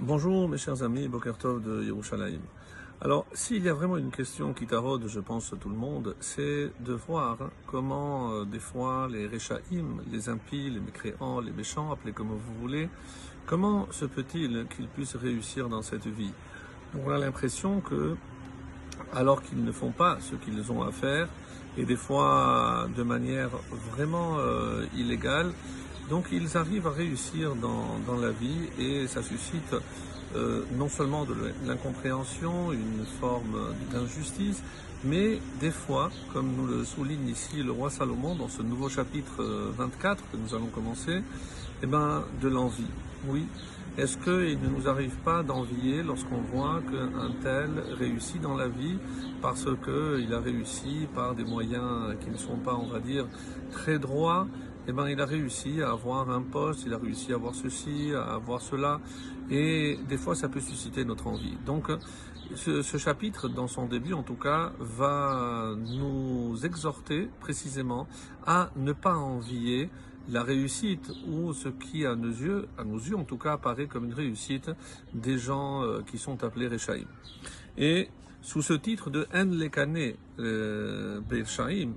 Bonjour mes chers amis, Bokertov de Yerushalayim. Alors, s'il y a vraiment une question qui taraude, je pense, tout le monde, c'est de voir comment, euh, des fois, les Rechaïm, les impies, les mécréants, les méchants, appelez comme vous voulez, comment se peut-il qu'ils puissent réussir dans cette vie? On a l'impression que, alors qu'ils ne font pas ce qu'ils ont à faire, et des fois de manière vraiment euh, illégale, donc ils arrivent à réussir dans, dans la vie et ça suscite euh, non seulement de l'incompréhension, une forme d'injustice, mais des fois, comme nous le souligne ici le roi Salomon dans ce nouveau chapitre 24 euh, que nous allons commencer, eh ben, de l'envie. Oui. Est-ce qu'il ne nous arrive pas d'envier lorsqu'on voit qu'un tel réussit dans la vie parce qu'il a réussi par des moyens qui ne sont pas, on va dire, très droits eh ben, il a réussi à avoir un poste, il a réussi à avoir ceci, à avoir cela, et des fois ça peut susciter notre envie. Donc ce, chapitre, dans son début en tout cas, va nous exhorter précisément à ne pas envier la réussite ou ce qui à nos yeux, à nos yeux en tout cas, apparaît comme une réussite des gens euh, qui sont appelés Rechaim. Et sous ce titre de En Lekane euh,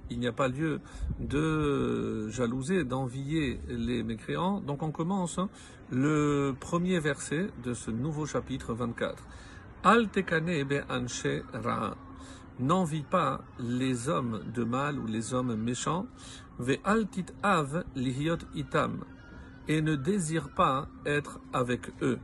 il n'y a pas lieu de jalouser, d'envier les mécréants. Donc on commence hein, le premier verset de ce nouveau chapitre 24. Al Tekane. N'envie pas les hommes de mal ou les hommes méchants. Ve Altit Av Lihiot Itam. Et ne désire pas être avec eux.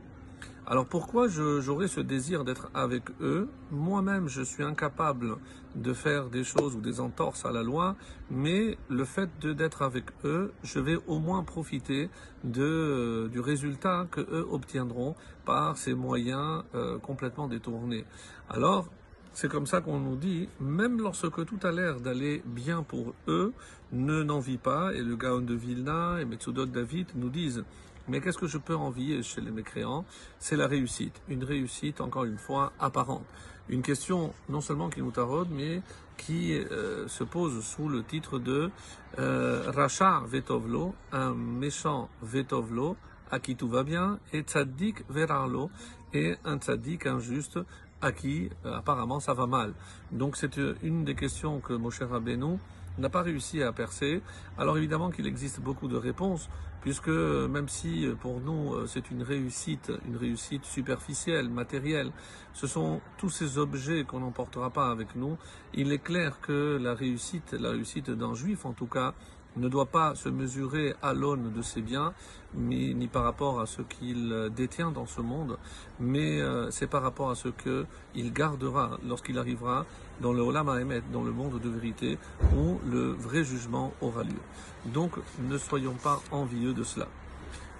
Alors pourquoi j'aurais ce désir d'être avec eux Moi-même, je suis incapable de faire des choses ou des entorses à la loi, mais le fait d'être avec eux, je vais au moins profiter de, du résultat que eux obtiendront par ces moyens euh, complètement détournés. Alors, c'est comme ça qu'on nous dit, même lorsque tout a l'air d'aller bien pour eux, ne n'envie pas, et le Gaon de Vilna et Metsudot David nous disent mais qu'est-ce que je peux envier chez les mécréants? C'est la réussite. Une réussite, encore une fois, apparente. Une question non seulement qui nous taraude, mais qui euh, se pose sous le titre de euh, Racha Vetovlo, un méchant Vetovlo, à qui tout va bien, et Tzaddik Verarlo, et un Tzaddik injuste, à qui euh, apparemment ça va mal. Donc c'est une des questions que Moshe Rabbeinu n'a pas réussi à percer. Alors évidemment qu'il existe beaucoup de réponses, puisque même si pour nous euh, c'est une réussite, une réussite superficielle, matérielle, ce sont tous ces objets qu'on n'emportera pas avec nous, il est clair que la réussite, la réussite d'un juif en tout cas, ne doit pas se mesurer à l'aune de ses biens, ni, par rapport à ce qu'il détient dans ce monde, mais euh, c'est par rapport à ce qu'il gardera lorsqu'il arrivera dans le Olam dans le monde de vérité, où le vrai jugement aura lieu. Donc ne soyons pas envieux de cela.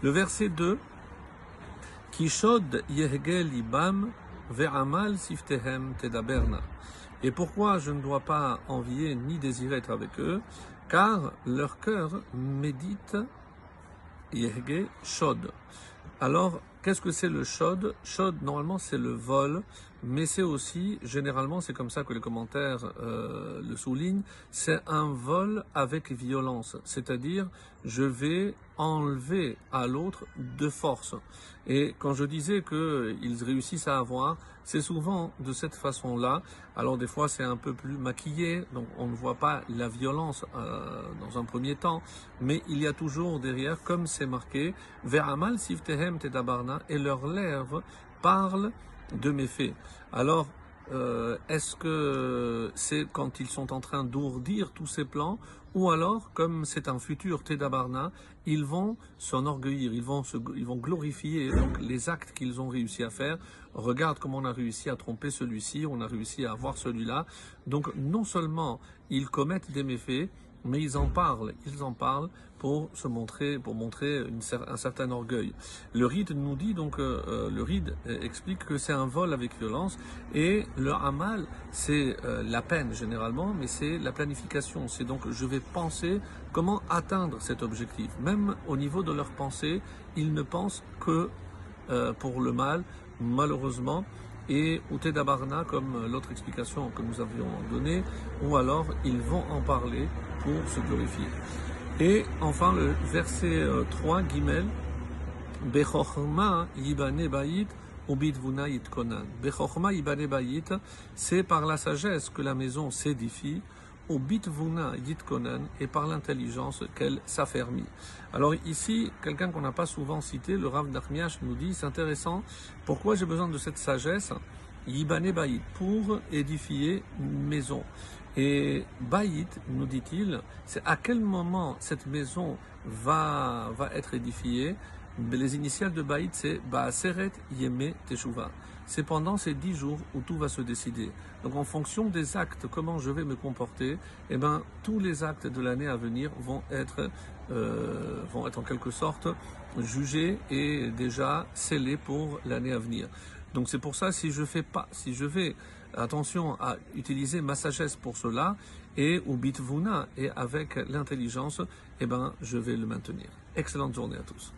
Le verset 2, Kishod Yehgel Ibam Ve'amal Siftehem Tedaberna. Et pourquoi je ne dois pas envier ni désirer être avec eux car leur cœur médite Yehge Shod. Alors, qu'est-ce que c'est le Shod? Shod, normalement, c'est le vol, mais c'est aussi, généralement, c'est comme ça que les commentaires euh, le soulignent, c'est un vol avec violence. C'est-à-dire, je vais enlever à l'autre de force. Et quand je disais qu'ils réussissent à avoir, c'est souvent de cette façon-là. Alors des fois c'est un peu plus maquillé, donc on ne voit pas la violence euh, dans un premier temps, mais il y a toujours derrière, comme c'est marqué, Veramal sivtehem tedabarna, et leurs lèvres parlent de mes faits. Alors euh, est-ce que c'est quand ils sont en train d'ourdir tous ces plans ou alors, comme c'est un futur Tedabarna, ils vont s'enorgueillir, ils vont, ils vont glorifier les actes qu'ils ont réussi à faire. Regarde comment on a réussi à tromper celui-ci, on a réussi à avoir celui-là. Donc non seulement ils commettent des méfaits, mais ils en parlent, ils en parlent pour se montrer, pour montrer un certain orgueil. Le ride nous dit donc, euh, euh le ride euh, explique que c'est un vol avec violence et le hamal c'est la peine généralement, mais c'est la planification. C'est donc je vais penser comment atteindre cet objectif. Même au niveau de leur pensée, ils ne pensent que pour le mal, malheureusement et ou Tedabarna, comme l'autre explication que nous avions donnée, ou alors ils vont en parler pour se glorifier. Et enfin le verset 3, euh, Guimel, Bechorma yibane bayit ubitvuna yitkonan. Bechorma yibane bayit, c'est par la sagesse que la maison s'édifie. Ubitvuna yitkonan, et par l'intelligence qu'elle s'affermit. Alors ici, quelqu'un qu'on n'a pas souvent cité, le Rav Nachmiach nous dit, c'est intéressant, pourquoi j'ai besoin de cette sagesse? Yibane bayit, pour édifier une maison. Et Baït, nous dit-il, c'est à quel moment cette maison va, va être édifiée? Les initiales de Baït, c'est Baaseret Yeme Teshuva. C'est pendant ces dix jours où tout va se décider. Donc en fonction des actes, comment je vais me comporter, eh ben, tous les actes de l'année à venir vont être, euh, vont être en quelque sorte jugés et déjà scellés pour l'année à venir. Donc c'est pour ça, si je fais pas, si je vais attention à utiliser ma sagesse pour cela et au bitvuna et avec l'intelligence, eh ben, je vais le maintenir. Excellente journée à tous.